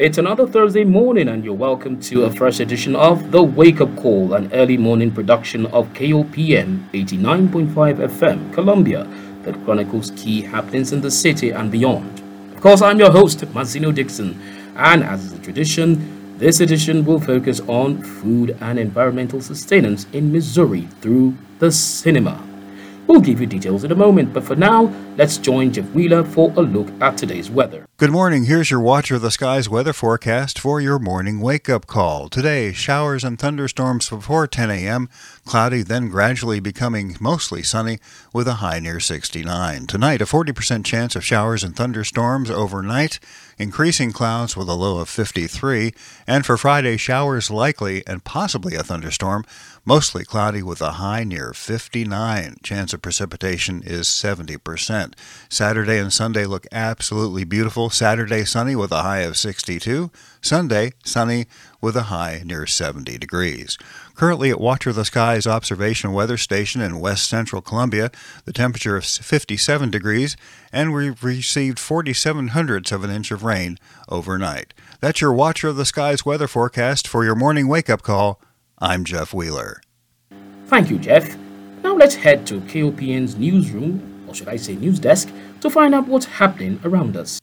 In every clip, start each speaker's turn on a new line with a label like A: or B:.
A: It's another Thursday morning, and you're welcome to a fresh edition of The Wake Up Call, an early morning production of KOPN 89.5 FM, Columbia, that chronicles key happenings in the city and beyond. Of course, I'm your host, Mazino Dixon, and as is the tradition, this edition will focus on food and environmental sustenance in Missouri through the cinema. We'll give you details in a moment, but for now, let's join Jeff Wheeler for a look at today's weather.
B: Good morning. Here's your Watcher of the Skies weather forecast for your morning wake up call. Today, showers and thunderstorms before 10 a.m., cloudy, then gradually becoming mostly sunny with a high near 69. Tonight, a 40% chance of showers and thunderstorms overnight, increasing clouds with a low of 53. And for Friday, showers likely and possibly a thunderstorm, mostly cloudy with a high near 59. Chance of precipitation is 70%. Saturday and Sunday look absolutely beautiful. Saturday, sunny with a high of 62. Sunday, sunny with a high near 70 degrees. Currently at Watcher of the Skies Observation Weather Station in west central Columbia, the temperature is 57 degrees, and we've received 47 hundredths of an inch of rain overnight. That's your Watcher of the Skies weather forecast for your morning wake up call. I'm Jeff Wheeler.
A: Thank you, Jeff. Now let's head to KOPN's newsroom, or should I say news desk, to find out what's happening around us.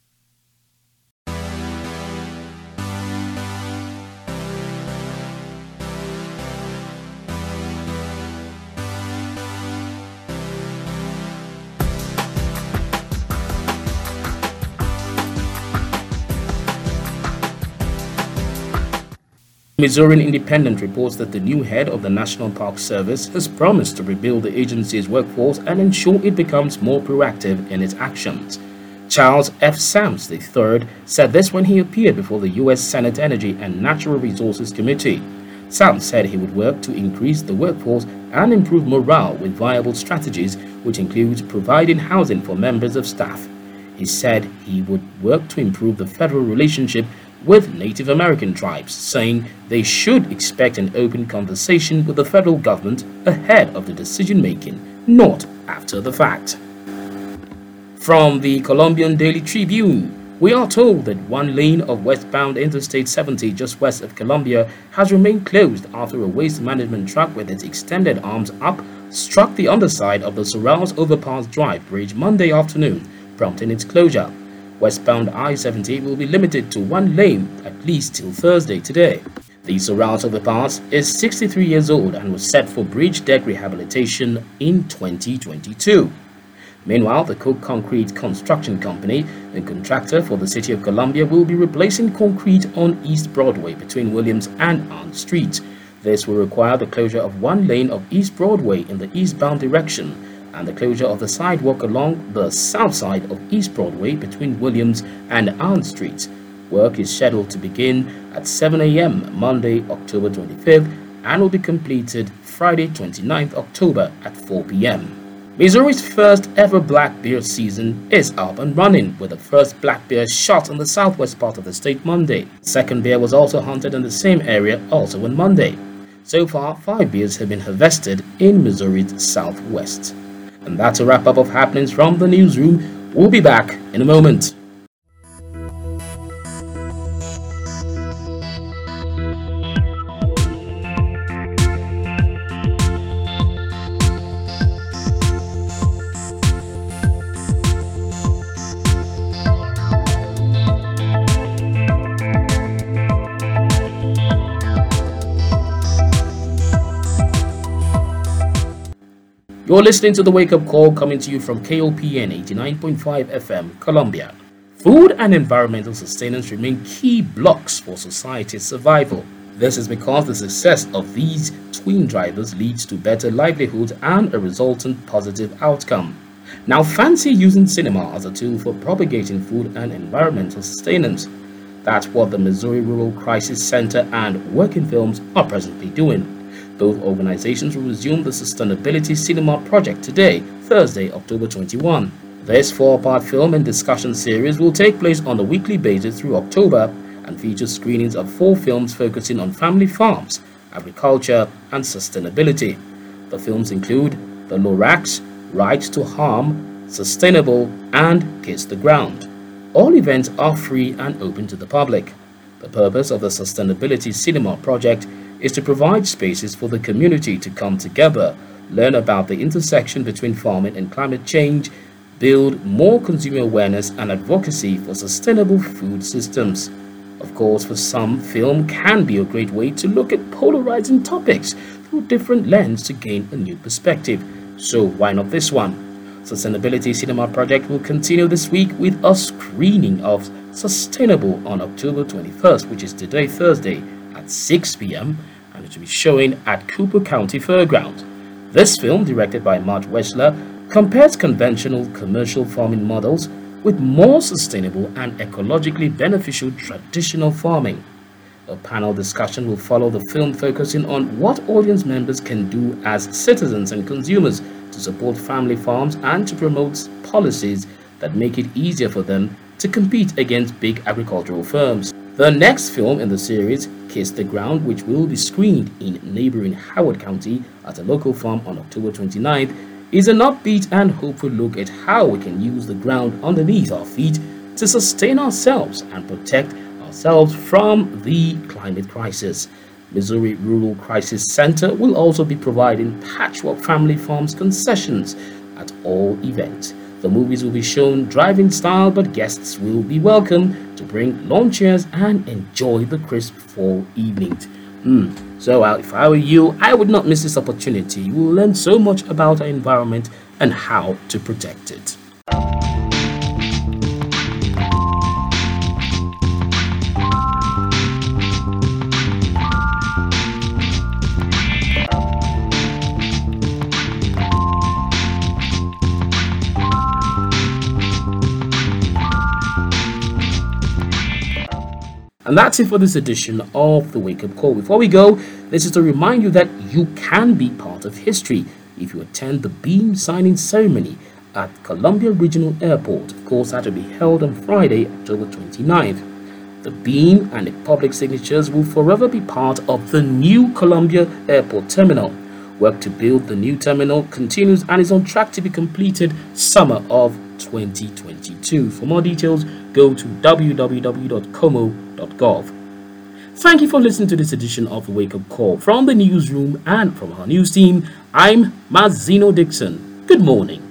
A: Missouri Independent reports that the new head of the National Park Service has promised to rebuild the agency's workforce and ensure it becomes more proactive in its actions. Charles F. Sams III said this when he appeared before the U.S. Senate Energy and Natural Resources Committee. Sams said he would work to increase the workforce and improve morale with viable strategies, which includes providing housing for members of staff. He said he would work to improve the federal relationship with Native American tribes, saying they should expect an open conversation with the federal government ahead of the decision making, not after the fact. From the Colombian Daily Tribune, we are told that one lane of westbound Interstate 70 just west of Columbia has remained closed after a waste management truck with its extended arms up struck the underside of the Sorrels Overpass Drive bridge Monday afternoon, prompting its closure. Westbound I-70 will be limited to one lane at least till Thursday today. The Sorrels Overpass is 63 years old and was set for bridge deck rehabilitation in 2022. Meanwhile, the Cook Concrete Construction Company, the contractor for the City of Columbia, will be replacing concrete on East Broadway between Williams and Ann Street. This will require the closure of one lane of East Broadway in the eastbound direction and the closure of the sidewalk along the south side of East Broadway between Williams and Ann Streets. Work is scheduled to begin at 7 a.m. Monday, October 25th and will be completed Friday, 29th October at 4 p.m. Missouri's first ever black bear season is up and running, with the first black bear shot in the southwest part of the state Monday. Second bear was also hunted in the same area also on Monday. So far, five bears have been harvested in Missouri's southwest. And that's a wrap up of happenings from the newsroom. We'll be back in a moment. You're listening to the Wake Up Call coming to you from KOPN 89.5 FM, Columbia. Food and environmental sustenance remain key blocks for society's survival. This is because the success of these twin drivers leads to better livelihoods and a resultant positive outcome. Now, fancy using cinema as a tool for propagating food and environmental sustenance. That's what the Missouri Rural Crisis Center and Working Films are presently doing. Both organizations will resume the Sustainability Cinema project today, Thursday, October 21. This four-part film and discussion series will take place on a weekly basis through October and features screenings of four films focusing on family farms, agriculture, and sustainability. The films include The Lorax, Right to Harm, Sustainable, and Kiss the Ground. All events are free and open to the public. The purpose of the Sustainability Cinema project is to provide spaces for the community to come together, learn about the intersection between farming and climate change, build more consumer awareness and advocacy for sustainable food systems. Of course, for some, film can be a great way to look at polarizing topics through different lens to gain a new perspective. So why not this one? Sustainability Cinema Project will continue this week with a screening of Sustainable on October 21st, which is today, Thursday, at 6 p.m., and it will be showing at Cooper County Fairground. This film, directed by Mark Wechsler, compares conventional commercial farming models with more sustainable and ecologically beneficial traditional farming. A panel discussion will follow the film focusing on what audience members can do as citizens and consumers to support family farms and to promote policies that make it easier for them to compete against big agricultural firms. The next film in the series, Kiss the Ground, which will be screened in neighboring Howard County at a local farm on October 29th, is an upbeat and hopeful look at how we can use the ground underneath our feet to sustain ourselves and protect ourselves from the climate crisis. Missouri Rural Crisis Center will also be providing Patchwork Family Farms concessions at all events. The movies will be shown drive-in style, but guests will be welcome to bring lawn chairs and enjoy the crisp fall evenings. Hmm. So, uh, if I were you, I would not miss this opportunity. You will learn so much about our environment and how to protect it. And that's it for this edition of the Wake Up Call. Before we go, this is to remind you that you can be part of history if you attend the beam signing ceremony at Columbia Regional Airport. Of course, that will be held on Friday, October 29th. The beam and the public signatures will forever be part of the new Columbia Airport Terminal. Work to build the new terminal continues and is on track to be completed summer of 2022. For more details, go to www.como.gov. Thank you for listening to this edition of Wake Up Call from the newsroom and from our news team. I'm Mazino Dixon. Good morning.